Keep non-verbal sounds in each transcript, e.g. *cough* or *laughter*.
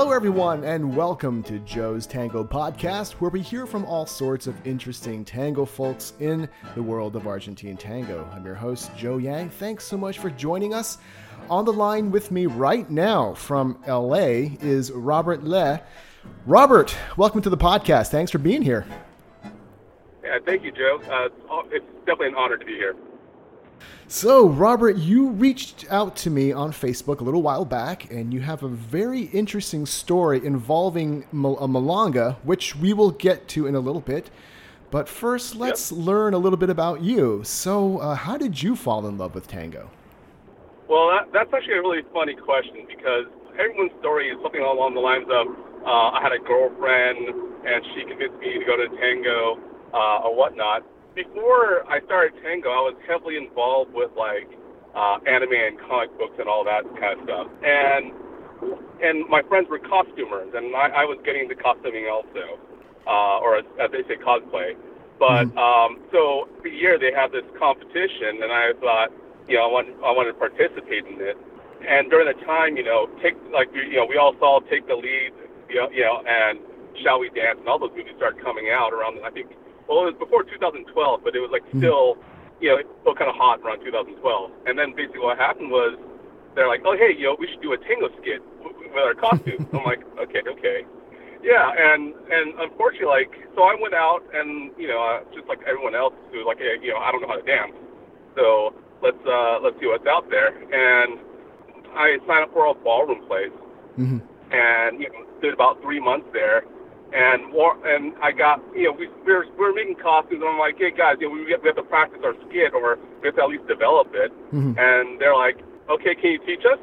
Hello, everyone, and welcome to Joe's Tango Podcast, where we hear from all sorts of interesting tango folks in the world of Argentine tango. I'm your host, Joe Yang. Thanks so much for joining us. On the line with me right now from LA is Robert Le. Robert, welcome to the podcast. Thanks for being here. Yeah, thank you, Joe. Uh, it's definitely an honor to be here. So, Robert, you reached out to me on Facebook a little while back, and you have a very interesting story involving a milonga, which we will get to in a little bit. But first, let's yep. learn a little bit about you. So, uh, how did you fall in love with tango? Well, that, that's actually a really funny question because everyone's story is something along the lines of uh, I had a girlfriend and she convinced me to go to tango uh, or whatnot before I started tango, I was heavily involved with like uh, anime and comic books and all that kind of stuff. And and my friends were costumers, and I, I was getting into costuming also, uh, or as, as they say, cosplay. But mm-hmm. um, so every year they have this competition, and I thought, you know, I want I wanted to participate in it. And during the time, you know, take like you know, we all saw Take the Lead, you know, you know, and Shall We Dance, and all those movies started coming out around I think well, it was before 2012, but it was like mm-hmm. still, you know, still kind of hot around 2012. And then basically what happened was they're like, oh, hey, you know, we should do a tango skit with our costumes. *laughs* I'm like, okay, okay. Yeah, and and unfortunately, like, so I went out and you know, uh, just like everyone else who was like, hey, you know, I don't know how to dance, so let's uh let's see what's out there. And I signed up for a ballroom place, mm-hmm. and you know, did about three months there and and I got you know we we were, we were making costumes and I'm like hey guys you know we have, we have to practice our skit or we have to at least develop it. Mm-hmm. and they're like okay can you teach us?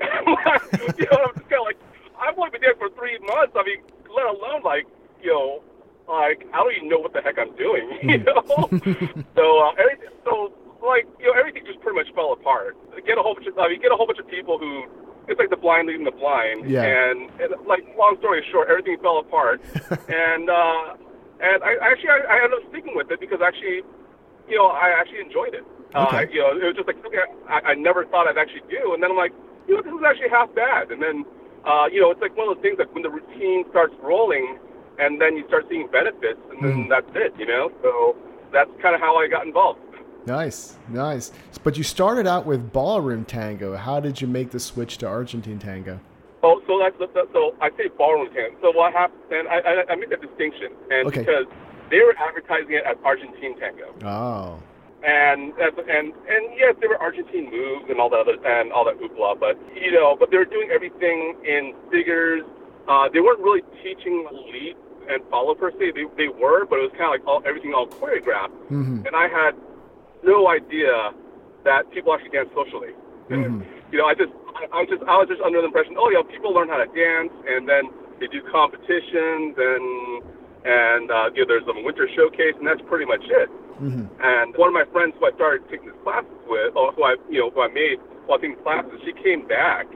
*laughs* You know I'm just kind of like I've only been there for three months. I mean let alone like you know like I don't even know what the heck I'm doing *laughs* you mm-hmm. know? *laughs* So uh, everything so like you know everything just pretty much fell apart. Get a whole bunch of I mean get a whole bunch of people who it's like the blind leading the blind. Yeah. And, and like long story short, everything fell apart. *laughs* and uh, and I actually I, I ended up sticking with it because actually, you know, I actually enjoyed it. Uh, okay. Uh, you know, it was just like something I, I never thought I'd actually do. And then I'm like, you know, this is actually half bad. And then, uh, you know, it's like one of those things that when the routine starts rolling, and then you start seeing benefits, and then mm. that's it. You know, so that's kind of how I got involved. Nice, nice. But you started out with ballroom tango. How did you make the switch to Argentine tango? Oh, so that's, that's so I say ballroom tango. So what happened? And I, I, I make that distinction, and okay. because they were advertising it as Argentine tango. Oh. And and and yes, there were Argentine moves and all that other and all that hoopla, but you know, but they were doing everything in figures. Uh, they weren't really teaching lead and follow per se. They, they were, but it was kind of like all everything all choreographed. Mm-hmm. And I had no idea that people actually dance socially. Mm-hmm. You know, I just, I, I just, I was just under the impression, oh, yeah, people learn how to dance, and then they do competitions, and and uh, you know, there's a winter showcase, and that's pretty much it. Mm-hmm. And one of my friends who I started taking these classes with, or who I, you know, who I made while taking classes, she came back,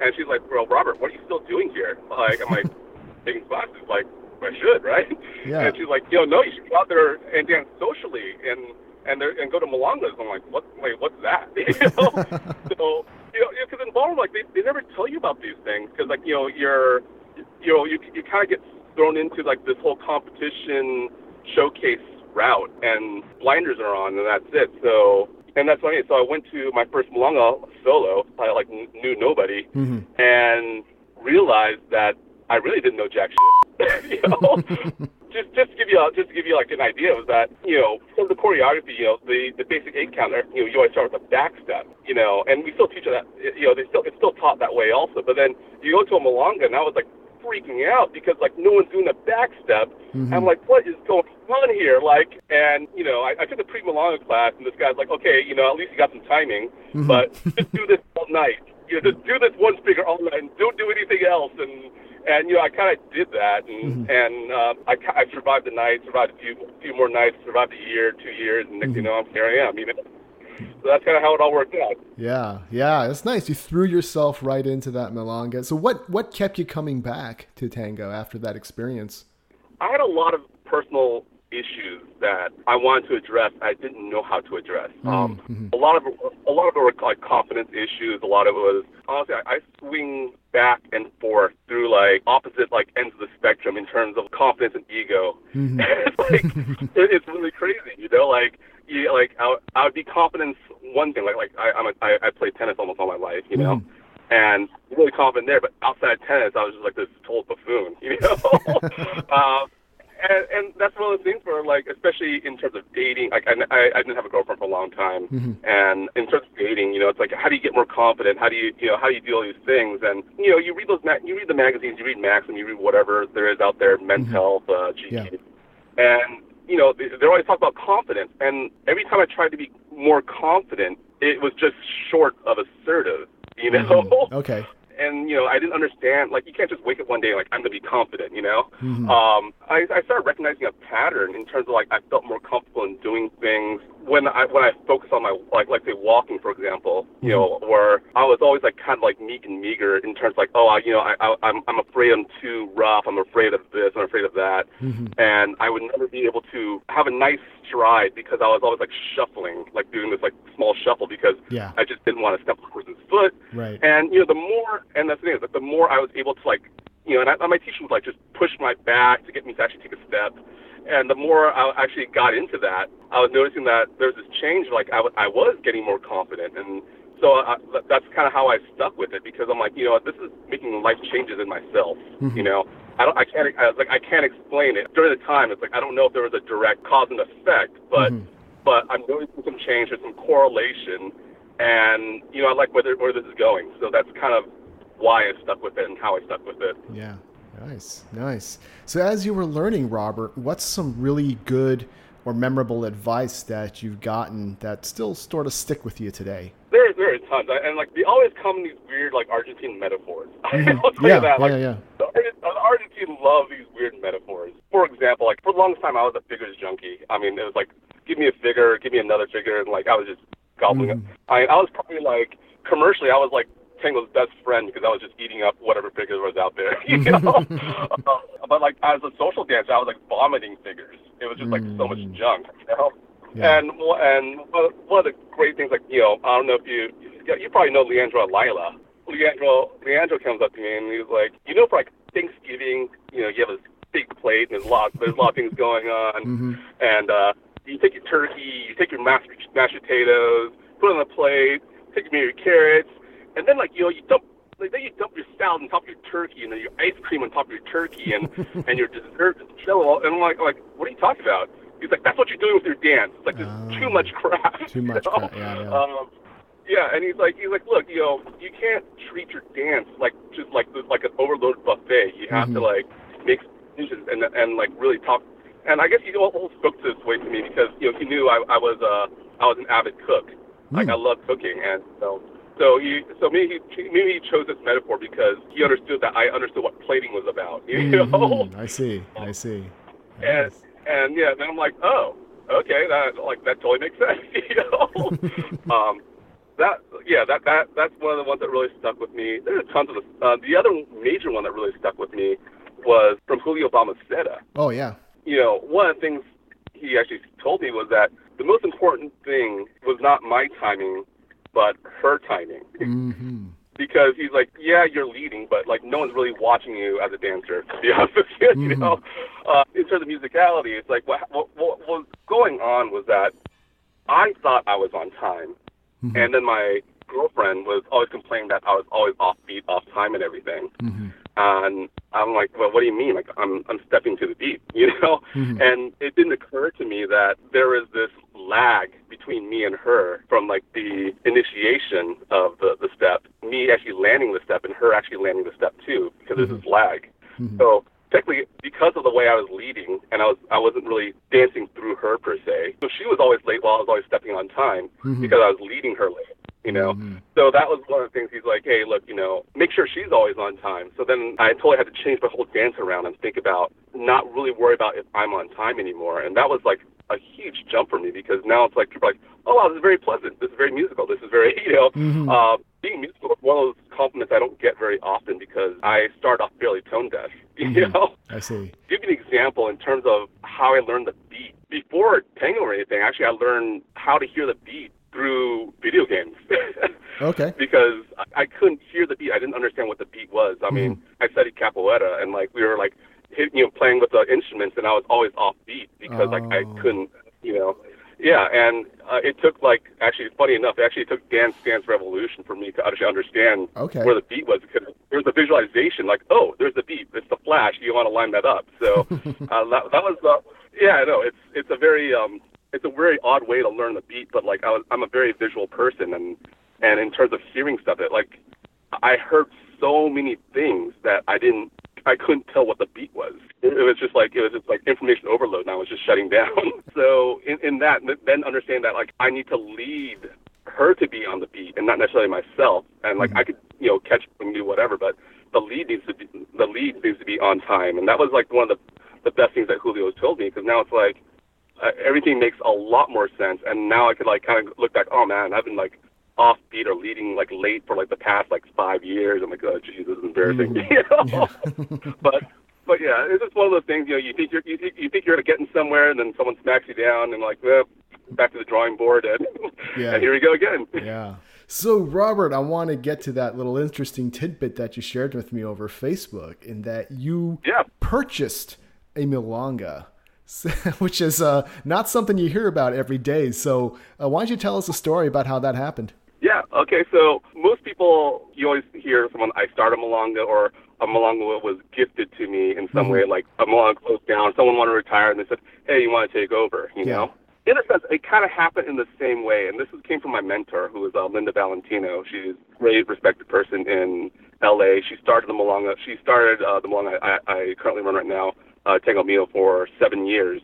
and she's like, "Well, Robert, what are you still doing here?" Like, I'm like, *laughs* taking classes, like I should, right? Yeah. And she's like, "Yo, no, you should go out there and dance socially." And and they and go to milongas. I'm like, what? Wait, what's that? *laughs* you know? *laughs* so you know, because in ballroom, like they, they never tell you about these things because like you know you're you know you you kind of get thrown into like this whole competition showcase route, and blinders are on, and that's it. So and that's funny. So I went to my first milonga solo. I like knew nobody, mm-hmm. and realized that I really didn't know jack shit. *laughs* you know, just just to give you a, just to give you like an idea was that you know for the choreography, you know the the basic eight counter, you know you always start with a back step, you know, and we still teach that, you know, they still it's still taught that way also. But then you go to a milonga, and I was like freaking out because like no one's doing a back step. Mm-hmm. I'm like, what is going on here? Like, and you know, I, I took a pre milonga class, and this guy's like, okay, you know, at least you got some timing, mm-hmm. but just do this all night. You know, just do this one figure all night, and don't do anything else, and and you know, I kind of did that, and mm-hmm. and uh, I I survived the night, survived a few few more nights, survived a year, two years, and next mm-hmm. you know, I'm here I am. You know, so that's kind of how it all worked out. Yeah, yeah, it's nice. You threw yourself right into that milonga. So what what kept you coming back to tango after that experience? I had a lot of personal issues that I wanted to address. I didn't know how to address. Mm, Um, mhm. a lot of a lot of it were like confidence issues. A lot of it was honestly I, I swing back and forth through like opposite like ends of the spectrum in terms of confidence and ego. Mhm. *laughs* it's like *laughs* it, it's really crazy, you know. Like you like I, I would be confident one thing, like like I I'm a, I, I played tennis almost all my life, you know. Mhm. And really confident there, but outside tennis, I was just like this total buffoon, you know. *laughs* um, and, and that's one of the things where, like, especially in terms of dating, like, I, I, I didn't have a girlfriend for a long time, Mhm. and in terms of dating, you know, it's like, how do you get more confident? How do you, you know, how do you do all these things? And you know, you read those, ma- you read the magazines, you read Maxim, you read whatever there is out there, Men's Mhm. Health, uh, GQ, Yeah. and you know, they, they're always talking about confidence. And every time I tried to be more confident, it was just short of assertive, you know. Mhm. Okay. And you know I didn't understand like you can't just wake up one day like I'm gonna be confident you know Mhm. um I, I started recognizing a pattern in terms of like I felt more comfortable in doing things when I when I focus on my like like say walking for example you know where I was always like kind of like meek and meager in terms of like oh I, you know I, I I'm I'm afraid I'm too rough I'm afraid of this I'm afraid of that Mhm. and I would never be able to have a nice stride because I was always like shuffling like doing this like small shuffle because Yeah. I just didn't want to step on person's foot Right. and you know, the more, and that's the thing is that the more I was able to like, you know, and I, my teacher would like just push my back to get me to actually take a step. And the more I actually got into that, I was noticing that there was this change. Like I, w- I was getting more confident, and so I, that's kind of how I stuck with it because I'm like, you know, this is making life changes in myself. Mhm. You know, I don't, I can't, I, like, I can't explain it. During the time, it's like I don't know if there was a direct cause and effect, but Mhm. but I'm noticing some change. There's some correlation, and you know, I like where where this is going. So that's kind of why I stuck with it and how I stuck with it. Yeah. Nice. Nice. So as you were learning, Robert, what's some really good or memorable advice that you've gotten that still sort of stick with you today? There, there are tons, and like they always come in these weird like Argentine metaphors. *laughs* Mhm. Yeah, that. yeah, Like, yeah. The, Argent- the Argentine love these weird metaphors. For example, like for the longest time, I was a figures junkie. I mean, it was like, give me a figure, give me another figure, and like I was just gobbling Mhm. I, I was probably like commercially, I was like Tango's best friend because I was just eating up whatever figures was out there, *laughs* you *laughs* know. uh, but like as a social dancer, I was like vomiting figures. It was just like so much Mm. junk, you know. Yeah. And and one of the great things, like you know, I don't know if you you probably know Leandro Lila. Leandro Leandro comes up to me and he's like, you know, for like Thanksgiving, you know, you have a big plate and there's a lot there's a lot of things going on, *laughs* Mhm. and uh, you take your turkey, you take your mashed mashed potatoes, put it on the plate, take your carrots, and then like you know you dump. Like, then you dump your salad on top of your turkey, and then your ice cream on top of your turkey, and *laughs* and your dessert jello. And I'm like, like, what are you talking about? He's like, that's what you're doing with your dance. It's like there's Oh. too much crap. Too much you *laughs* know? crap, yeah, yeah. Um, yeah, and he's like, he's like, look, you know, you can't treat your dance like just like like an overloaded buffet. You have to Mhm. like make decisions and and like really talk. And I guess he also spoke to this way to me because you know he knew I, I was uh I was an avid cook. Like Mm. I love cooking, and so so he so maybe he maybe he chose this metaphor because he understood that I understood what plating was about. You know. Mhm. I see. I *laughs* see. And Nice. and yeah, then I'm like, oh, okay, that like that totally makes *laughs* sense. you know. *laughs* um, that yeah, that that that's one of the ones that really stuck with me. There's tons of the uh, the other major one that really stuck with me was from Julio Balmaceda. Oh yeah. You know, one of the things he actually told me was that the most important thing was not my timing, but her timing. hmm because he's like, yeah, you're leading, but like no one's really watching you as a dancer. To be *laughs* honest with you, you Mhm. know, uh, in terms of musicality, it's like what, what what was going on was that I thought I was on time, Mhm. and then my girlfriend was always complaining that I was always off beat, off time, and everything. hmm And I'm like, well, what do you mean? Like I'm I'm stepping to the beat, *laughs* you know? Mhm. And it didn't occur to me that there is this lag between me and her from like the initiation of the the step, me actually landing the step, and her actually landing the step too, because there's this lag. Mhm. So technically, because of the way I was leading, and I was I wasn't really dancing through her per se. So she was always late while I was always stepping on time Mhm. because I was leading her late. You know, Mhm. so that was one of the things he's like, hey, look, you know, make sure she's always on time. So then I totally had to change my whole dance around and think about not really worry about if I'm on time anymore. And that was like a huge jump for me because now it's like people are like, oh wow, this is very pleasant. This is very musical. This is very, *laughs* you know, Mhm. uh, being musical is one of those compliments I don't get very often because I start off fairly tone deaf. *laughs* You Mhm. know, I see. give you an example in terms of how I learned the beat. Before tango or anything, actually, I learned how to hear the beat through video games. *laughs* Okay. because I- I couldn't hear the beat. I didn't understand what the beat was. I mean, I studied capoeira, and like we were like hit, you know playing with the instruments, and I was always off beat because like I Oh. couldn't, you know. Yeah, and uh, it took like actually funny enough, it actually took Dance Dance Revolution for me to actually understand Okay. where the beat was because there was a visualization like, oh, there's the beat, it's the flash. You want to line that up. So *laughs* uh, that, that was uh, yeah, I know it's it's a very um it's a very odd way to learn the beat, but like I was I'm a very visual person and and in terms of hearing stuff, it like I heard so many things that I didn't I couldn't tell what the beat was. It, it was just like it was just like information overload, and I was just shutting *laughs* down. so in, in that, then understand that like I need to lead her to be on the beat and not necessarily myself. And like mm-hmm. I could you know catch and do whatever, but the lead needs to be the lead needs to be on time. And that was like one of the the best things that Julio told me because now it's like uh, everything makes a lot more sense. And now I could like kind of look back, oh man, I've been like offbeat or leading like late for like the past like five years. I'm like, oh geez, this is embarrassing. *laughs* you know? *laughs* but but yeah, it's just one of those things. You know, you think you're you think, you think you're getting somewhere, and then someone smacks you down, and like, well, back to the drawing board, and, *laughs* Yeah. and here we go again. Yeah. So, Robert, I want to get to that little interesting tidbit that you shared with me over Facebook, in that you Yeah. purchased a milonga, *laughs* which is uh, not something you hear about every day. So, uh, why don't you tell us a story about how that happened? Yeah. Okay. So most people, you always hear someone, I started Milonga or a Milonga was gifted to me in some way, like a Milonga closed down, someone wanted to retire, and they said, hey, you want to take over, you Yeah. know? In a sense, it kind of happened in the same way, and this came from my mentor, who is uh, Linda Valentino. She's a great, respected person in L.A. She started the Milonga. She started uh, the Milonga I, I currently run right now, uh, Tango Mio, for seven years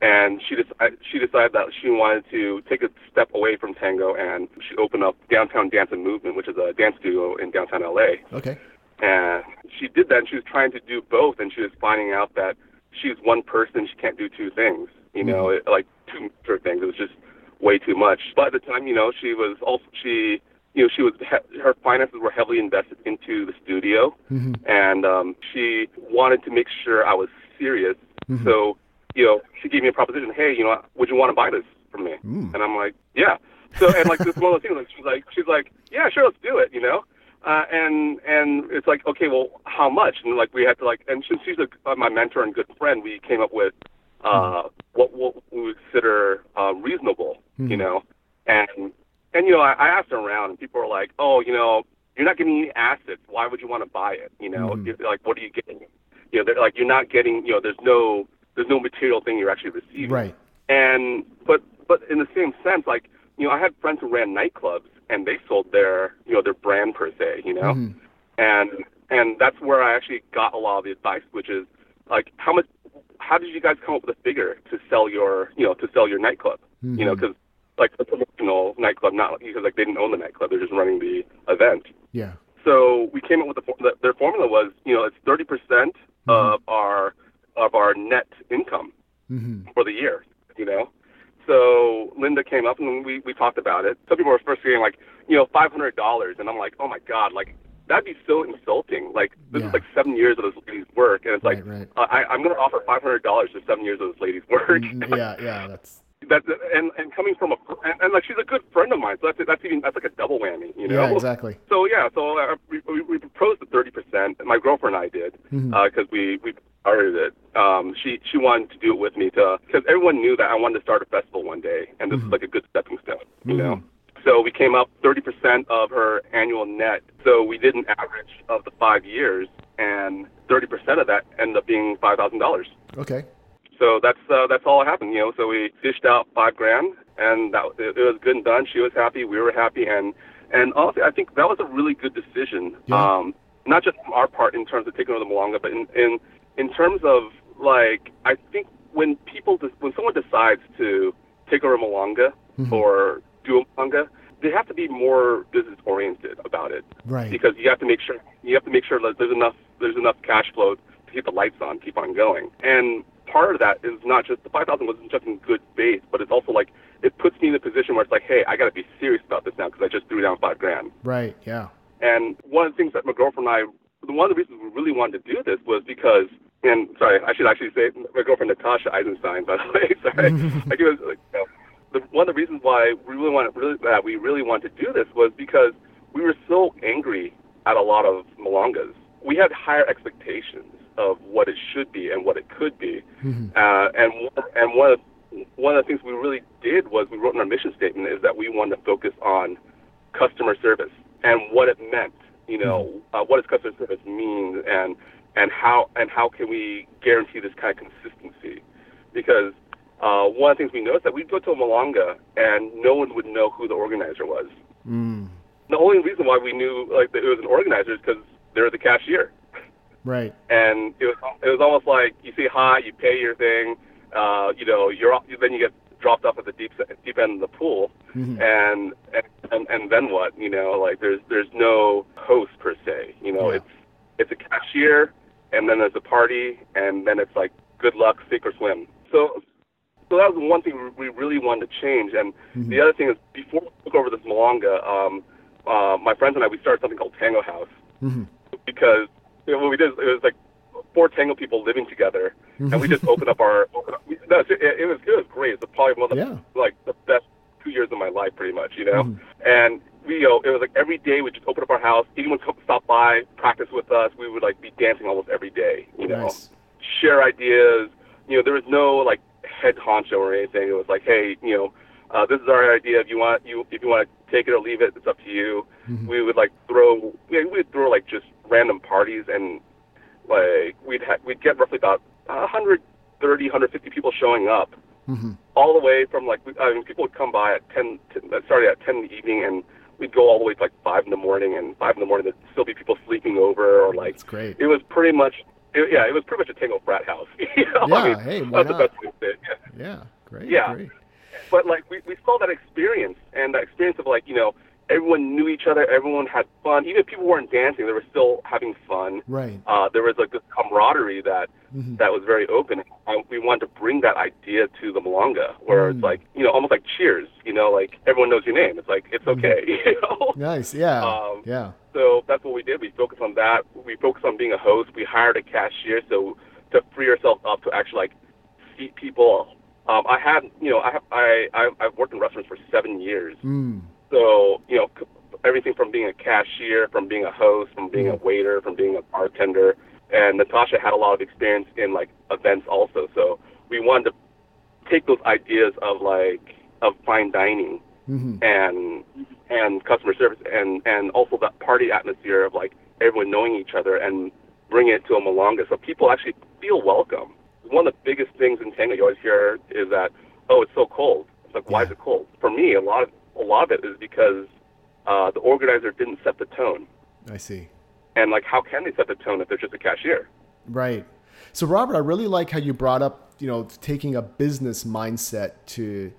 and she decided she decided that she wanted to take a step away from tango, and she opened up Downtown Dance and Movement, which is a dance studio in downtown LA. Okay. And she did that, and she was trying to do both, and she was finding out that she's one person, she can't do two things. You know, it, like two different things. It was just way too much. By the time, you know, she was also she. You know, she was he- her finances were heavily invested into the studio, and um, she wanted to make sure I was serious. So you know, she gave me a proposition. Hey, you know, would you want to buy this from me? Mm. And I'm like, yeah. So and like this one of those things. Like she's like, she's like, yeah, sure, let's do it. You know. Uh, and and it's like, okay, well, how much? And like we had to like, and since she's a, uh, my mentor and good friend, we came up with uh, what what we consider uh, reasonable. You know, and and you know, I, I asked around, and people were like, oh, you know, you're not getting any assets. Why would you want to buy it? You know, mm. You're like, what are you getting? You know, they're like, you're not getting. You know, there's no there's no material thing you're actually receiving. Right. And but but in the same sense, like you know, I had friends who ran nightclubs and they sold their you know their brand per se, you know, mm-hmm. and and that's where I actually got a lot of the advice, which is like how much, how did you guys come up with a figure to sell your you know to sell your nightclub, you know, mm-hmm. because like a promotional nightclub, not because like they didn't own the nightclub, they're just running the event. Yeah. So we came up with the, their formula was you know it's thirty percent of our of our net income for the year, you know. So Linda came up and we we talked about it. Some people were first saying like you know five hundred dollars, and I'm like oh my god like that'd be so insulting. Like this Yeah. is like seven years of this lady's work, and it's like Right, right. uh, I, I'm going to offer five hundred dollars for seven years of this lady's work. Mm, yeah. Yeah. That's. That and and coming from a and, and like she's a good friend of mine, so that's that's even that's like a double whammy, you know. Yeah. Exactly. So yeah, so uh, we, we, we proposed the thirty percent. My girlfriend and I did because we we started it. Um, she she wanted to do it with me to because everyone knew that I wanted to start a festival one day, and this is like a good stepping stone, you know. So we came up 30% of her annual net. So we did an average of the five years, and 30% of that ended up being $5,000. Okay. So that's uh, that's all that happened, you know. So we fished out five grand, and that it, it was good and done. She was happy, we were happy, and and honestly, I think that was a really good decision. Yeah. Um, not just from our part in terms of taking over the Milonga, but in in in terms of like I think when people when someone decides to take over a Milonga or do a Milonga, they have to be more business oriented about it Right. because you have to make sure you have to make sure that there's enough there's enough cash flow to keep the lights on, keep on going. And part of that is not just the five thousand wasn't just in good faith, but it's also like it puts me in a position where it's like, hey, I got to be serious about this now because I just threw down five grand. Right. Yeah. And one of the things that my girlfriend and I, one of the reasons we really wanted to do this was because, and sorry, I should actually say my girlfriend Natasha Eisenstein, by the way. *laughs* Sorry, *laughs* like it was like, you know, the, one of the reasons why we really wanted really that we really wanted to do this was because we were so angry at a lot of Milongas. We had higher expectations what it should be and what it could be, mm-hmm. uh, and and one of one of the things we really did was we wrote in our mission statement is that we wanted to focus on customer service and what it meant. You know, mm-hmm. uh, what does customer service mean, and and how and how can we guarantee this kind of consistency? Because uh, one of the things we noticed that we'd go to a Milonga and no one would know who the organizer was. Mm. The only reason why we knew like that it was an organizer is because they were the cashier. Right. And it was it was almost like you see hi, you pay your thing, uh, you know, you're then you get dropped off at the deep deep end of the pool, mm-hmm. and, and and then what? You know, like there's there's no host per se. You know, yeah. it's it's a cashier, and then there's a party, and then it's like good luck, sink or swim. So so that was one thing we really wanted to change. And mm-hmm. the other thing is before we took over this Milonga, um, uh, my friends and I we started something called Tango House mm-hmm. because you know, what we did it was like four tango people living together, and we just *laughs* opened up our. Opened up, no, it, it was it was great. It's probably one of the yeah. like the best two years of my life, pretty much. You know, mm-hmm. and we you know it was like every day we just open up our house. Anyone come stop by, practice with us. We would like be dancing almost every day. You know, nice. share ideas. You know, there was no like head honcho or anything. It was like, hey, you know. Uh, this is our idea. If you want you if you want to take it or leave it, it's up to you. Mm-hmm. We would like throw we would throw like just random parties and like we'd ha- we'd get roughly about 130, 150 people showing up, mm-hmm. all the way from like I mean people would come by at 10, to, started at 10 in the evening, and we'd go all the way to like five in the morning, and five in the morning there'd still be people sleeping over, or like That's great. It was pretty much it, yeah, it was pretty much a tango frat house. *laughs* you know? Yeah, I mean, hey, why that's not? the best way to say. Yeah. yeah, great. Yeah, great. but like we we saw that experience and that experience of like you know everyone knew each other. Everyone had fun. Even if people weren't dancing, they were still having fun. Right. Uh, there was like this camaraderie that mm-hmm. that was very open. And we wanted to bring that idea to the Milonga, where mm. it's like you know, almost like Cheers. You know, like everyone knows your name. It's like it's mm-hmm. okay. Mm-hmm. *laughs* You know. Nice. Yeah. Um, yeah. So that's what we did. We focused on that. We focused on being a host. We hired a cashier so to free ourselves up to actually like seat people. Um, I had, you know, I have, I, I I've worked in restaurants for seven years. Mm. So, you know, everything from being a cashier, from being a host, from being a mm-hmm. waiter, from being a bartender. And Natasha had a lot of experience in like events also. So we wanted to take those ideas of like of fine dining mm-hmm. and and customer service and and also that party atmosphere of like everyone knowing each other and bring it to a Milonga so people actually feel welcome. One of the biggest things in Tango you always hear is that, oh, it's so cold. It's like, why is it cold? For me, a lot of a lot of it is because uh, the organizer didn't set the tone. I see. And like, how can they set the tone if they're just a cashier? Right. So, Robert, I really like how you brought up, you know, taking a business mindset to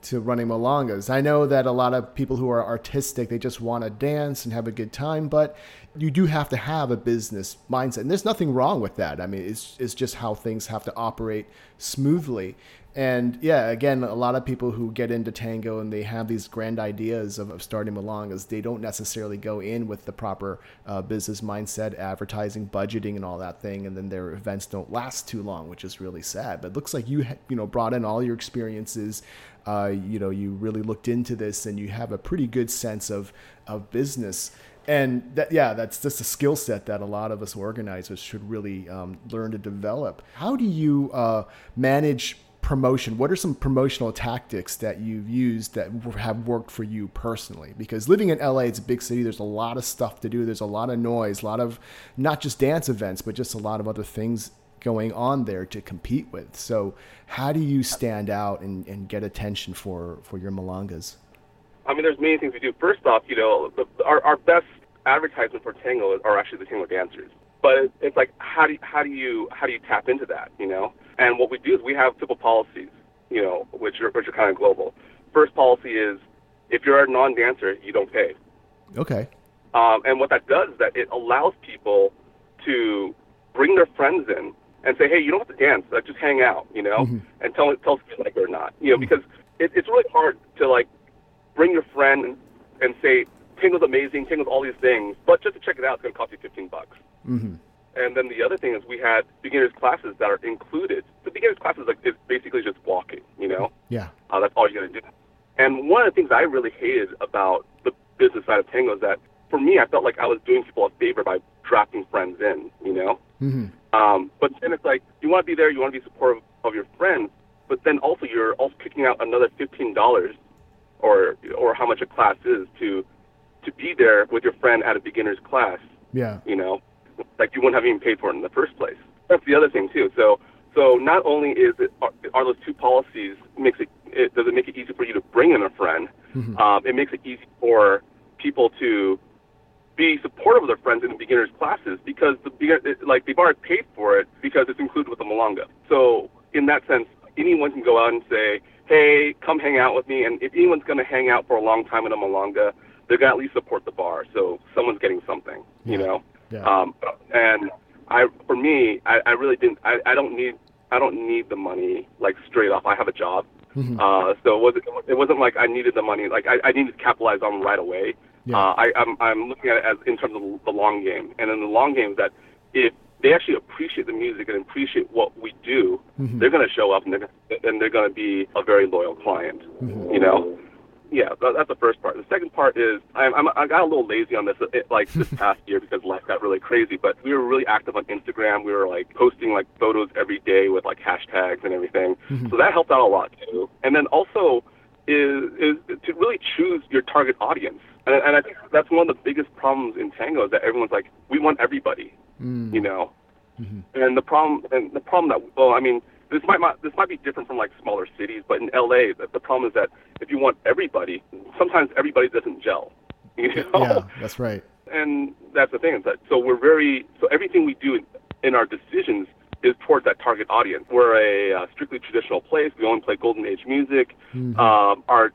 to running Milongas. I know that a lot of people who are artistic, they just want to dance and have a good time, but you do have to have a business mindset. And there's nothing wrong with that. I mean, it's, it's just how things have to operate smoothly. And yeah, again, a lot of people who get into tango and they have these grand ideas of, of starting milongas, they don't necessarily go in with the proper uh, business mindset, advertising, budgeting, and all that thing, and then their events don't last too long, which is really sad. But it looks like you you know brought in all your experiences. Uh, you know, you really looked into this, and you have a pretty good sense of of business and that yeah that's just a skill set that a lot of us organizers should really um, learn to develop how do you uh, manage promotion? What are some promotional tactics that you've used that have worked for you personally? Because living in la it's a big city. There's a lot of stuff to do. There's a lot of noise a lot of not just dance events but just a lot of other things going on there to compete with. So how do you stand out and, and get attention for for your milongas I mean, there's many things we do. First off, you know, the, our our best advertisement for tango are actually the tango dancers. But it's like, how do you, how do you how do you tap into that? You know, and what we do is we have simple policies, you know, which are, which are kind of global. First policy is if you're a non-dancer, you don't pay. Okay. Um, and what that does is that it allows people to bring their friends in and say, hey, you don't have to dance, like, just hang out, you know, mm-hmm. and tell tell us if you like it or not, you know, mm-hmm. because it, it's really hard to like bring your friend and, and say Tango's amazing, Tango's all these things, but just to check it out, it's going to cost you 15 bucks. Mm-hmm. And then the other thing is we had beginners classes that are included. The beginners classes like is basically just walking, you know. Yeah. Uh, that's all you're gonna do. And one of the things I really hated about the business side of Tango is that for me, I felt like I was doing people a favor by drafting friends in, you know. Mm-hmm. Um, but then it's like you want to be there, you want to be supportive of your friends, but then also you're also kicking out another fifteen dollars, or or how much a class is to to be there with your friend at a beginner's class. Yeah. You know, like you wouldn't have even paid for it in the first place. That's the other thing too. So so not only is it are, are those two policies makes it, it does it make it easy for you to bring in a friend. Mm-hmm. Um, it makes it easy for people to be supportive of their friends in the beginners classes because the like they've already paid for it because it's included with the Milonga. So in that sense, anyone can go out and say, "Hey, come hang out with me." And if anyone's going to hang out for a long time in a Milonga, they're going to at least support the bar. So someone's getting something, you know. Yeah. Um, and I, for me, I, I really didn't. I, I don't need. I don't need the money like straight off. I have a job, Mhm. uh, so it wasn't. It wasn't like I needed the money. Like I, I needed to capitalize on right away. Yeah. Uh, I, I'm, I'm looking at it as in terms of the long game, and in the long game, is that if they actually appreciate the music and appreciate what we do, Mhm. they're going to show up and they're and they're going to be a very loyal client. Mhm. You know. Yeah, that's the first part. The second part is I'm, I'm I got a little lazy on this it, like this *laughs* past year because life got really crazy. But we were really active on Instagram. We were like posting like photos every day with like hashtags and everything. Mhm. So that helped out a lot too. And then also is is to really choose your target audience. And, and I think that's one of the biggest problems in tango is that everyone's like we want everybody, Mm. you know. Mhm. And the problem and the problem that well, I mean, this might not, this might be different from like smaller cities, but in LA, the, the problem is that if you want everybody, sometimes everybody doesn't gel. *laughs* You know? Yeah, that's right. And that's the thing is that so we're very so everything we do in, in our decisions is towards that target audience. We're a uh, strictly traditional place. We only play golden age music. Mhm. Um, our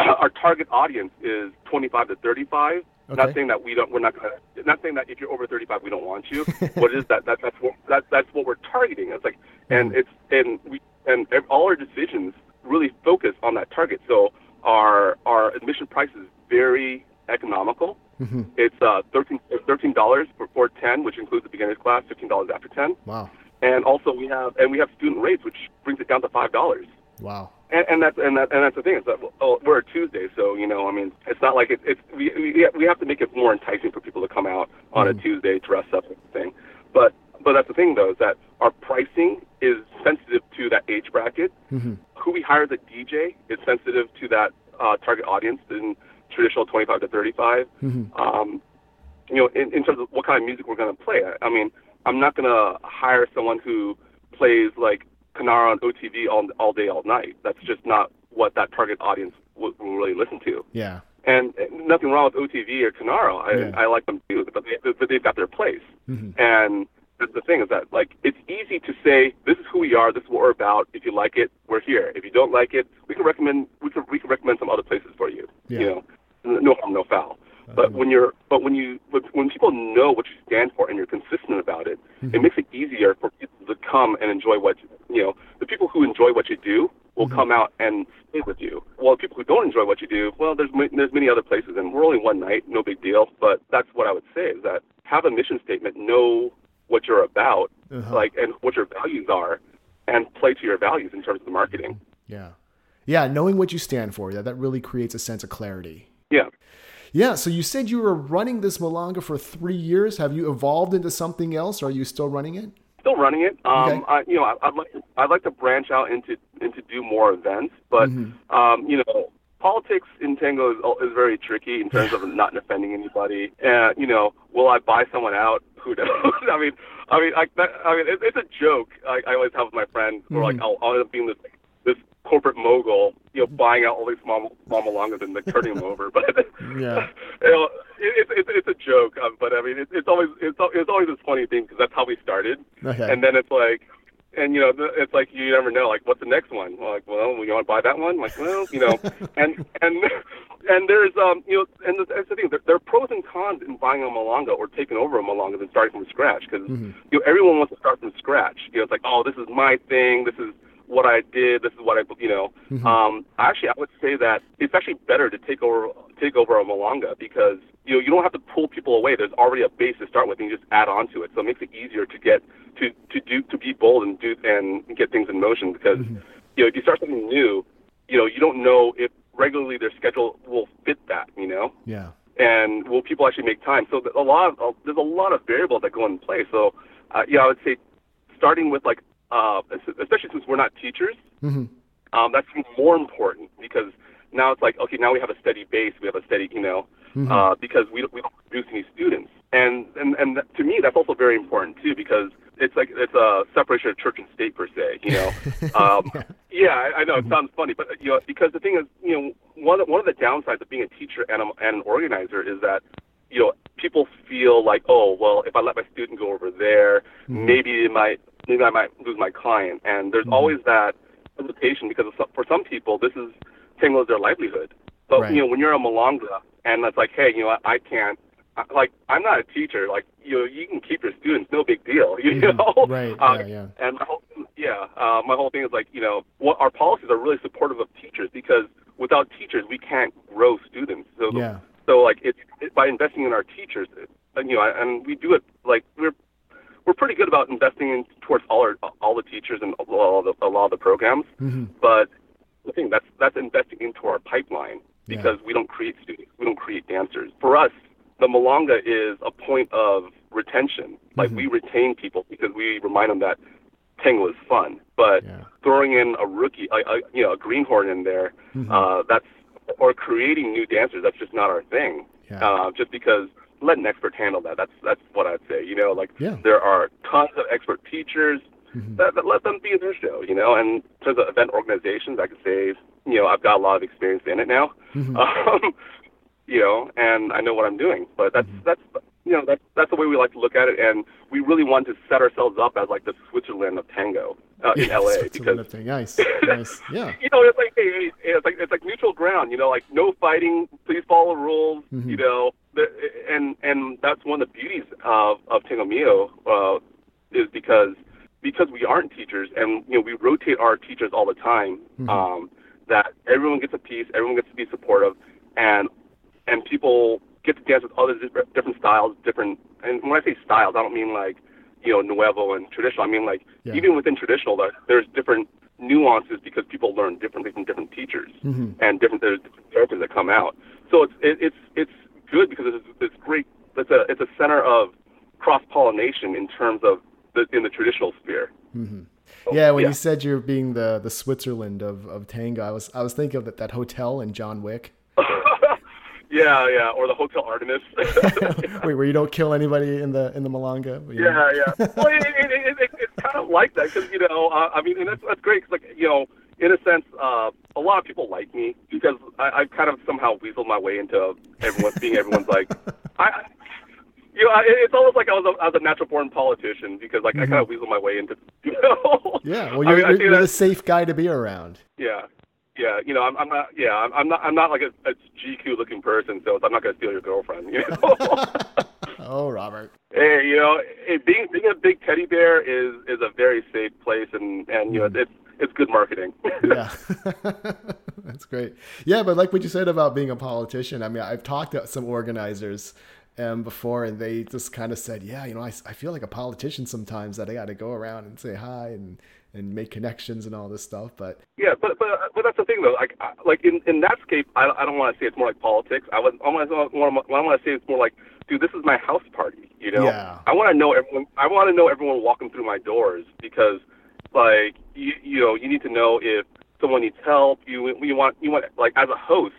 our target audience is 25 to 35. Okay. Not saying that we don't. We're not gonna. Not saying that if you're over 35, we don't want you. *laughs* what is that, that that's what that, that's what we're targeting. It's like, and Mhm. it's and we and all our decisions really focus on that target. So our our admission price is very economical. Mhm. It's uh, 13 thirteen dollars for for 10, which includes the beginner's class, fifteen dollars after 10, Wow. and also we have and we have student rates, which brings it down to five dollars. Wow. And, and that's and that and that's the thing is that oh, we're a Tuesday, so you know, I mean, it's not like it, it's we we have to make it more enticing for people to come out on Mhm. a Tuesday, dress up and thing. But but that's the thing though is that our pricing is sensitive to that age bracket. Mhm. Who we hire as a DJ is sensitive to that uh, target audience in traditional 25 to 35 Mhm. um, you know, in, in terms of what kind of music we're going to play. I, I mean, I'm not going to hire someone who plays like Canaro on OTV all, all day, all night. That's just not what that target audience will, will really listen to. Yeah. And, nothing wrong with OTV or Canaro. I, Yeah. I like them too, but, they, but they've got their place. Mhm. And the, the thing is that, like, it's easy to say, this is who we are, this is what we're about. If you like it, we're here. If you don't like it, we can recommend, we can, we can recommend some other places for you. Yeah. You know, no harm, no foul. But uh-huh. when you're, but when you, when people know what you stand for and you're consistent about it, it mm-hmm. makes it easier for people to come and enjoy what you know. The people who enjoy what you do will mm-hmm. come out and stay with you. While the people who don't enjoy what you do, well, there's there's many other places, and we're only one night, no big deal. But that's what I would say is that have a mission statement, know what you're about, Uh-huh. like, and what your values are, and play to your values in terms of the marketing. Yeah. Yeah. Knowing what you stand for, that, that really creates a sense of clarity. Yeah. Yeah. So you said you were running this Milonga for three years. Have you evolved into something else? Or are you still running it? still running it. Um, Okay. I, you know, I, I'd like to, I'd like to branch out into into do more events, but Mhm. um, you know, politics in tango is, is very tricky in terms of *laughs* not offending anybody. And you know, will I buy someone out? *laughs* Who knows? I mean, I mean, I, that, I mean, it, it's a joke. I, I always have with my friends who are like. I'll, I'll end up being this this corporate mogul, you know, buying out all these small small milongas and like turning them over. *laughs* But Yeah. you know, it, it's it's a joke. Um, but I mean, it, it's always it's it's always this funny thing because that's how we started. Okay. And then it's like, and you know, the- it's like you never know. Like, what's the next one? Well, like, well, you want to buy that one? Like, well, you know, *laughs* and and and there's um, you know, and that's the thing. There, there are pros and cons in buying a milonga or taking over a milonga than starting from scratch because Mhm. you know everyone wants to start from scratch. You know, it's like, oh, this is my thing. This is what I did. This is what I, you know. Mm-hmm. Um, actually, I would say that it's actually better to take over take over a milonga because you know you don't have to pull people away. There's already a base to start with, and you just add on to it. So it makes it easier to get to to do to be bold and do and get things in motion because Mm-hmm. you know if you start something new, you know you don't know if regularly their schedule will fit that. You know Yeah. and will people actually make time? So a lot of, uh, there's a lot of variables that go into play. So uh, yeah, I would say starting with like uh, especially since we're not teachers, Mm-hmm. um, that's more important because now it's like okay, now we have a steady base, we have a steady you know Mm-hmm. uh, because we don't, we don't produce any students, and and and that, to me that's also very important too because it's like it's a separation of church and state per se, you know. *laughs* Um, yeah, I, I know it sounds funny, but you know because the thing is, you know, one of, one of the downsides of being a teacher and, a, and an organizer is that you know people feel like oh well if I let my student go over there maybe it might maybe I might lose my client, and there's always that hesitation because some, for some people this is Tango is their livelihood. But Right. you know when you're a Milonga and it's like hey you know I, I can't I- like I'm not a teacher like you know you can keep your students no big deal *laughs* you know Right, Uh, yeah, yeah. and my whole yeah uh, my whole thing is like you know what our policies are really supportive of teachers because without teachers we can't grow students so Yeah. so like it's it, by investing in our teachers it, and, you know and we do it like we're we're pretty good about investing in towards all our all the teachers and all the, a lot of the programs Mm-hmm. but the thing that's that's investing into our pipeline Yeah. because we don't create students, we don't create dancers. For us, the Milonga is a point of retention. Like Mm-hmm. we retain people because we remind them that tango is fun. But Yeah. throwing in a rookie, a, a, you know, a greenhorn in there, Mm-hmm. uh, that's or creating new dancers. That's just not our thing. Yeah. Uh, just because let an expert handle that. That's that's what I'd say. You know, like Yeah. Mm-hmm. there are tons of expert teachers that, that let them be their show, you know. And in terms of event organizations, I could say, you know, I've got a lot of experience in it now, Mm-hmm. *laughs* um, you know, and I know what I'm doing. But that's Mm-hmm. that's you know that's that's the way we like to look at it, and we really want to set ourselves up as like the Switzerland of tango uh, in *laughs* LA Switzerland because nice, *laughs* nice, yeah. you know, it's like hey, it's like it's like neutral ground. You know, like no fighting. Please follow the rules. Mm-hmm. You know, and and that's one of the beauties of of Tango Mio uh, is because because we aren't teachers and you know we rotate our teachers all the time. Mm-hmm. Um, that everyone gets a piece, everyone gets to be supportive, and and people get to dance with other different, different styles, different. And when I say styles, I don't mean like you know nuevo and traditional. I mean like Yeah. even within traditional, there, there's different nuances because people learn differently from different teachers Mm-hmm. and different there's different therapies that come out. So it's it, it's it's good because it's it's great. It's a it's a center of cross pollination in terms of the in the traditional sphere. So, Yeah, when yeah. you said you're being the the Switzerland of, of tango, I was I was thinking of that, that hotel in John Wick, *laughs* yeah, yeah, or the Hotel Artemis. *laughs* wait, where you don't kill anybody in the in the Milonga. know? Yeah, yeah. *laughs* Well, it, it, it, it, it's kind of like that because you know, uh, I mean, and that's that's great because like you know, in a sense, uh, a lot of people like me because I, I've kind of somehow weaseled my way into everyone being everyone's like, *laughs* I. You know, I- it's almost like I was a, I was a natural born politician because like I kind of weaseled my way into, you know. Mm-hmm. Yeah, well, I you're, mean, I you're, you're that- the safe guy to be around. yeah, yeah. You know, I'm, I'm not. Yeah, I'm, I'm not. I'm not like a, a GQ looking person, so I'm not gonna steal your girlfriend. You know. *laughs* Oh, Robert. Hey, you know, hey, being being a big teddy bear is is a very safe place, and and you know it's it's good marketing. *laughs* Yeah, *laughs* that's great. Yeah, but like what you said about being a politician, I mean, I've talked to some organizers um, before, and they just kind of said, "Yeah, you know, I, I feel like a politician sometimes that I got to go around and say hi and and make connections and all this stuff." But yeah, but but but that's the thing though. Like I- like in in that scape, I I don't want to say it's more like politics. I was I want to I want to say it's more like, dude, this is my house party. You know, Yeah. I want to know everyone. I want to know everyone walking through my doors because like you you know you need to know if someone needs help. You you want you want like as a host,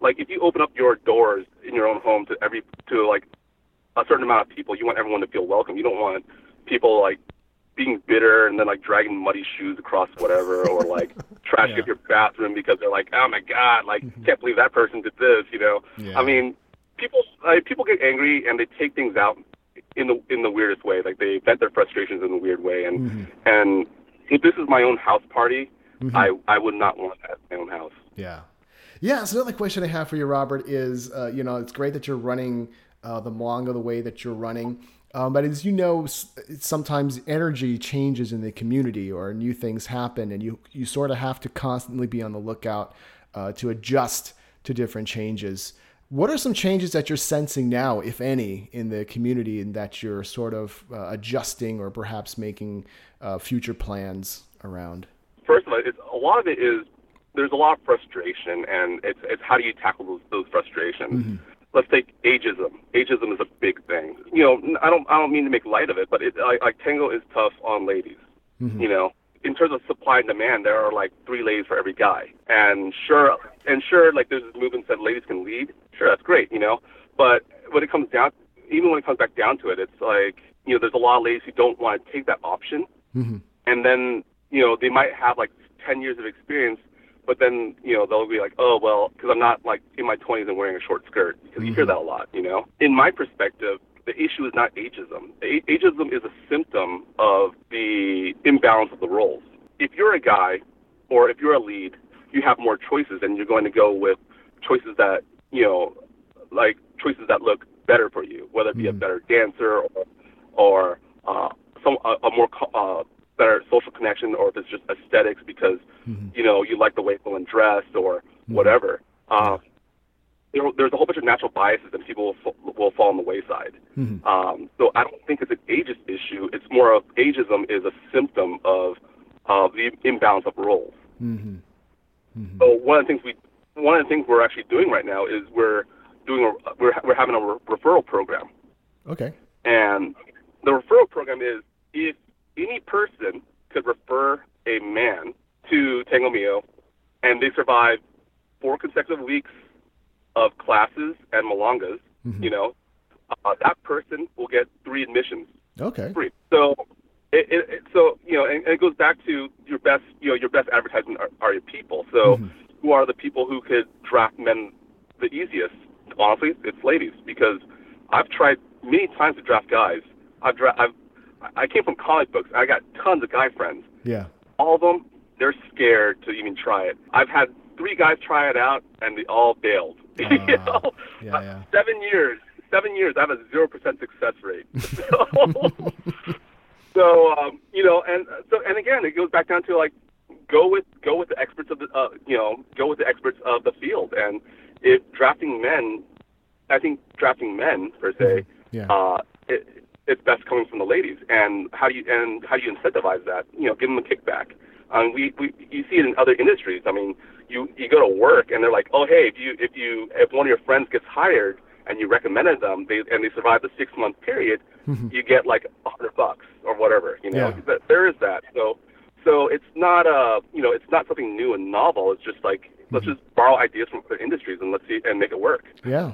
like if you open up your doors in your own home to every to like a certain amount of people, you want everyone to feel welcome. You don't want people like being bitter and then like dragging muddy shoes across whatever or like *laughs* trashing Yeah. up your bathroom because they're like, oh my god, like can't believe that person did this. You know, Yeah. I mean, people like, people get angry and they take things out in the in the weirdest way. Like they vent their frustrations in a weird way. And and if this is my own house party, I I would not want that in my own house. Yeah. Yeah. So another question I have for you, Robert, is uh, you know it's great that you're running uh, the Milonga the way that you're running. Um, but as you know, sometimes energy changes in the community or new things happen, and you, you sort of have to constantly be on the lookout uh, to adjust to different changes. What are some changes that you're sensing now, if any, in the community and that you're sort of uh, adjusting or perhaps making uh, future plans around? First of all, it's, a lot of it is there's a lot of frustration, and it's, it's how do you tackle those, those frustrations. Mm-hmm let's take ageism. Ageism is a big thing. You know, I don't I don't mean to make light of it, but it like, like tango is tough on ladies. Mm-hmm. You know, in terms of supply and demand, there are like three ladies for every guy. And sure, and sure, like there's this movement that ladies can lead. Sure, that's great. You know, but when it comes down, even when it comes back down to it, it's like you know, there's a lot of ladies who don't want to take that option, mm-hmm. and then you know they might have like 10 years of experience but then you know they'll be like, oh well, because I'm not like in my 20s and wearing a short skirt because mm-hmm. you hear mm-hmm. that a lot, you know. In my perspective, the issue is not ageism. A- ageism is a symptom of the imbalance of the roles. If you're a guy or if you're a lead, you have more choices, and you're going to go with choices that you know, like choices that look better for you, whether it be mm-hmm. a better dancer or or uh, some a, a more uh, better social connection or if it's just aesthetics because mm-hmm. you know you like the way someone dressed or mm-hmm. whatever. Uh, there, there's a whole bunch of natural biases and people will, will fall on the wayside. Mm-hmm. Um, so I don't think it's an ageist issue. It's more of ageism is a symptom of of the imbalance of roles. Mm-hmm. Mm-hmm. So one of the things we one of the things we're actually doing right now is we're doing a, we're we're having a re- referral program. Okay. And the referral program is if any person could refer a man to Tango Mio, and they survive four consecutive weeks of classes and milongas, mm-hmm. you know, uh, that person will get three admissions. Okay. Free. So, it, it, it so you know, and, and, it goes back to your best, you know, your best advertisement are, are your people. So, mm-hmm. who are the people who could draft men the easiest? Honestly, it's ladies because I've tried many times to draft guys. I've dra- I've I came from comic books. I got tons of guy friends. Yeah. All of them, they're scared to even try it. I've had three guys try it out, and they all bailed. Uh, *laughs* you know? yeah, yeah. Seven years. Seven years. I have a zero percent success rate. so, *laughs* so um, you know, and so and again, it goes back down to like go with go with the experts of the uh, you know go with the experts of the field. And if drafting men, I think drafting men per se, mm-hmm. yeah. uh, it, it's best coming from the ladies. And how do you and how do you incentivize that? You know, give them a kickback. Um, we, we you see it in other industries. I mean, you you go to work and they're like, oh hey, if you if you if one of your friends gets hired and you recommended them, they and they survive the six month period, mm-hmm. you get like a hundred bucks or whatever. You know, yeah. there is that. So so it's not a you know it's not something new and novel. It's just like mm-hmm. let's just borrow ideas from other industries and let's see and make it work. Yeah.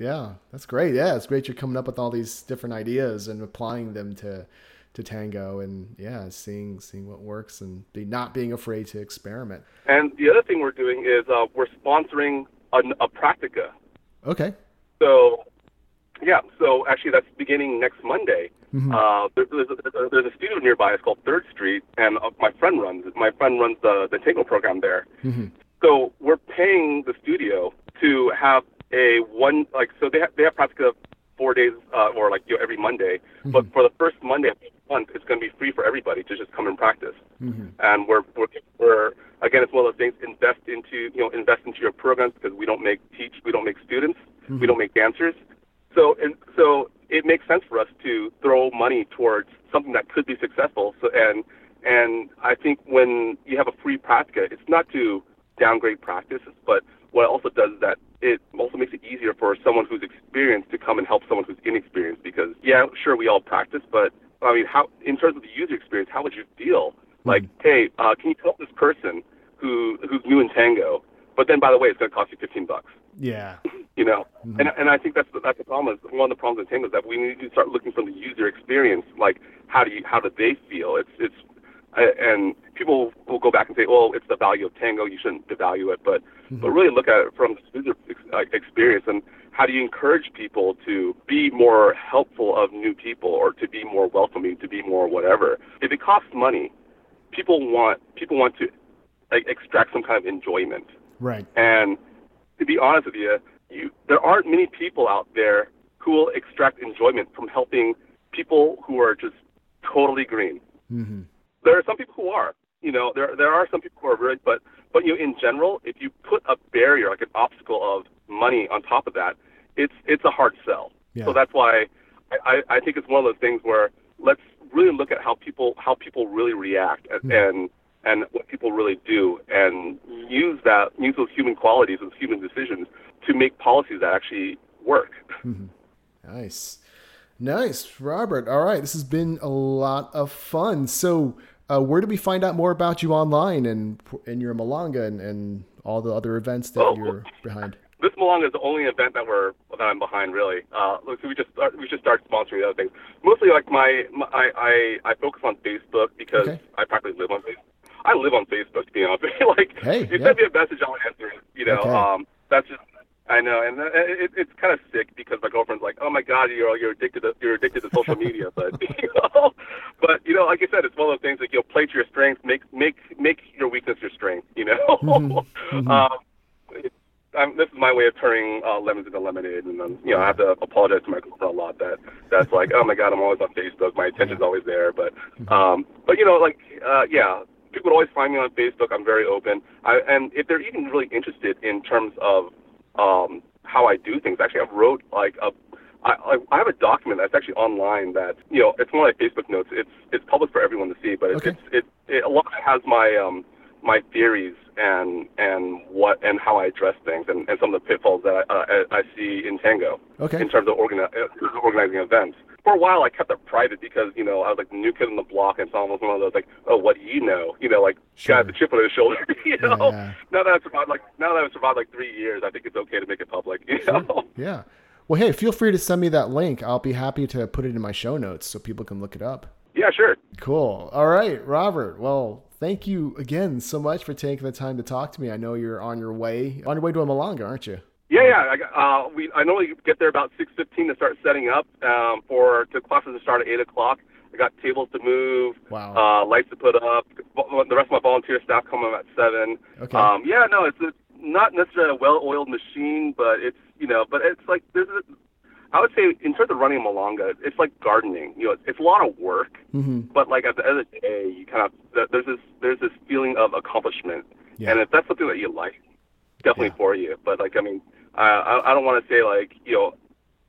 Yeah, that's great. Yeah, it's great you're coming up with all these different ideas and applying them to to tango and yeah, seeing seeing what works and be not being afraid to experiment. And the other thing we're doing is uh, we're sponsoring a, a practica. Okay. So yeah, so actually that's beginning next Monday. Mm-hmm. Uh, there, there's, a, there's a studio nearby. It's called Third Street, and uh, my friend runs. My friend runs the the tango program there. Mm-hmm. So we're paying the studio to have a one like so they have they have practically four days uh, or like you know every Monday, mm-hmm. but for the first Monday of each month, it's going to be free for everybody to just come and practice. Mm-hmm. And we're, we're we're again it's one of those things invest into you know invest into your programs because we don't make teach we don't make students mm-hmm. we don't make dancers. So and so it makes sense for us to throw money towards something that could be successful. So and and I think when you have a free practica, it's not to downgrade practices, but what it also does is that it also makes it easier for someone who's experienced to come and help someone who's inexperienced because yeah sure we all practice but i mean how in terms of the user experience how would you feel? Mm-hmm. like hey uh, can you help this person who who's new in tango but then by the way it's going to cost you 15 bucks? Yeah. *laughs* You know? Mm-hmm. and and i think that's the, that's the problem is one of the problems in tango is that we need to start looking from the user experience like how do you how do they feel? It's it's and people will go back and say, "Oh, it's the value of tango. You shouldn't devalue it." But mm-hmm. but really look at it from the user experience and how do you encourage people to be more helpful of new people or to be more welcoming, to be more whatever. If it costs money, people want people want to like, extract some kind of enjoyment. Right. And to be honest with you, you there aren't many people out there who will extract enjoyment from helping people who are just totally green. Mm-hmm. There are some people who are. You know, there there are some people who are really, but but you know, in general, if you put a barrier like an obstacle of money on top of that, it's it's a hard sell. Yeah. So that's why I, I think it's one of those things where let's really look at how people how people really react and Hmm. and, and what people really do and use that use those human qualities those human decisions to make policies that actually work. Nice. Nice, Robert. All right, this has been a lot of fun. So, uh, where do we find out more about you online and and your Milonga and, and all the other events that Oh. you're behind? This Milonga is the only event that we're that I'm behind really. Uh, so we just start, we just started sponsoring the other things. Mostly like my, my I, I I focus on Facebook because Okay. I practically live on Facebook. I live on Facebook to be honest. *laughs* like Hey, you yeah. send me a message, I'll answer it. You know, Okay. um, that's just I know, and uh, it, it's kind of sick because my girlfriend's like, "Oh my God, you're you're addicted to you're addicted to social *laughs* media." But *laughs* you know, but you know, like I said, it's one of those things that you'll play to your strengths, make make make your weakness your strength. You know, *laughs* Mm-hmm. um, it, I'm, this is my way of turning uh, lemons into lemonade, and then you know I have to apologize to my girlfriend a lot that that's like, oh my God, I'm always on Facebook, my attention's always there, but um, but you know, like uh, yeah, people would always find me on Facebook. I'm very open, I, and if they're even really interested in terms of um, how I do things. Actually, I've wrote like a I, I I have a document that's actually online that you know it's one of my Facebook notes. It's it's public for everyone to see, but Okay. it's it, it a lot has my um my theories and and what and how I address things and, and some of the pitfalls that I, uh, I see in tango Okay. in terms of organi- uh, organizing events. For a while, I kept it private because you know I was like the new kid on the block, and someone was one of those like, oh, what do you know? You know, like Sure. guy the chip on his shoulder. *laughs* you know, Yeah. now that I've survived like now that I've survived like three years, I think it's okay to make it public. You know. *laughs* Yeah. Well, hey, feel free to send me that link. I'll be happy to put it in my show notes so people can look it up. Yeah, sure. Cool. All right, Robert. Well, thank you again so much for taking the time to talk to me. I know you're on your way on your way to a Milonga, aren't you? Yeah, yeah. I, uh, we I normally get there about six fifteen to start setting up um, for to classes to start at eight o'clock. I got tables to move, Wow. uh, lights to put up. The rest of my volunteer staff come up at seven. Okay. Um, yeah, no, it's a, not necessarily a well-oiled machine, but it's you know, but it's like there's a. I would say in terms of running a milonga, it's like gardening. You know, it's, it's a lot of work, Mm-hmm. but like at the end of the day, you kind of there's this there's this feeling of accomplishment, Yeah. and if that's something that you like, definitely Yeah. for you. But like I mean, I I, don't want to say like you know,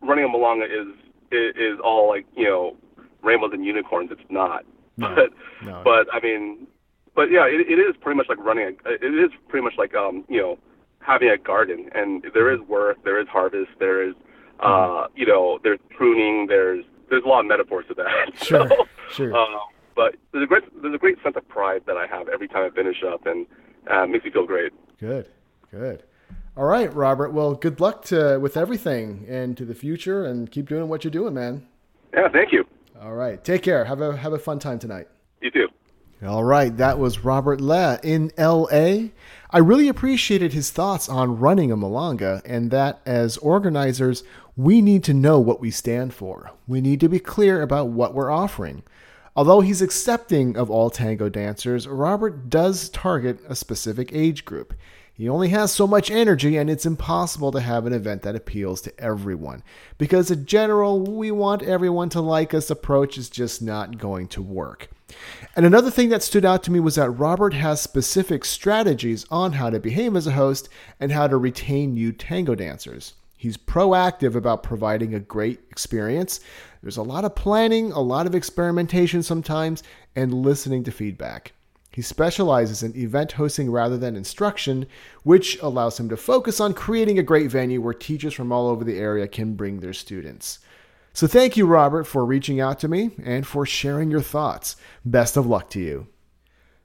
running a milonga is, is all like you know, rainbows and unicorns. It's not. No. *laughs* But No. but I mean, but yeah, it, it is pretty much like running. A, it is pretty much like um you know, having a garden, and there is work, there is harvest, there is uh you know, there's pruning, there's there's a lot of metaphors to that. *laughs* Sure, So, sure. Um, but there's a great there's a great sense of pride that I have every time I finish up, and uh, makes me feel great. Good. Good. All right, Robert. Well, good luck to with everything and to the future, and keep doing what you're doing, man. Yeah, thank you. All right. Take care. Have a have a fun time tonight. You too. All right, that was Robert Le in LA. I really appreciated his thoughts on running a Milonga and that as organizers, we need to know what we stand for. We need to be clear about what we're offering. Although he's accepting of all tango dancers, Robert does target a specific age group. He only has so much energy, and it's impossible to have an event that appeals to everyone. Because in general, we want everyone to like us approach is just not going to work. And another thing that stood out to me was that Robert has specific strategies on how to behave as a host and how to retain new tango dancers. He's proactive about providing a great experience. There's a lot of planning, a lot of experimentation sometimes, and listening to feedback. He specializes in event hosting rather than instruction, which allows him to focus on creating a great venue where teachers from all over the area can bring their students. So thank you, Robert, for reaching out to me and for sharing your thoughts. Best of luck to you.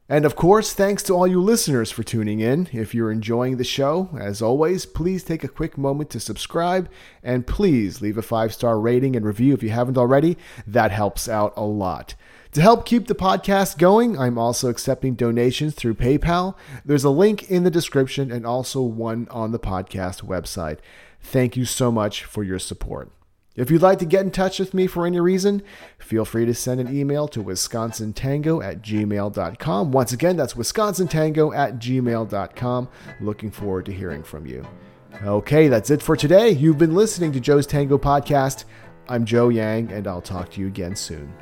And of course, thanks to all you listeners for tuning in. If you're enjoying the show, as always, please take a quick moment to subscribe and please leave a five star rating and review if you haven't already. That helps out a lot. To help keep the podcast going, I'm also accepting donations through PayPal. There's a link in the description and also one on the podcast website. Thank you so much for your support. If you'd like to get in touch with me for any reason, feel free to send an email to wisconsintango at gmail.com. Once again, that's wisconsintango at gmail.com. Looking forward to hearing from you. Okay, that's it for today. You've been listening to Joe's Tango Podcast. I'm Joe Yang, and I'll talk to you again soon.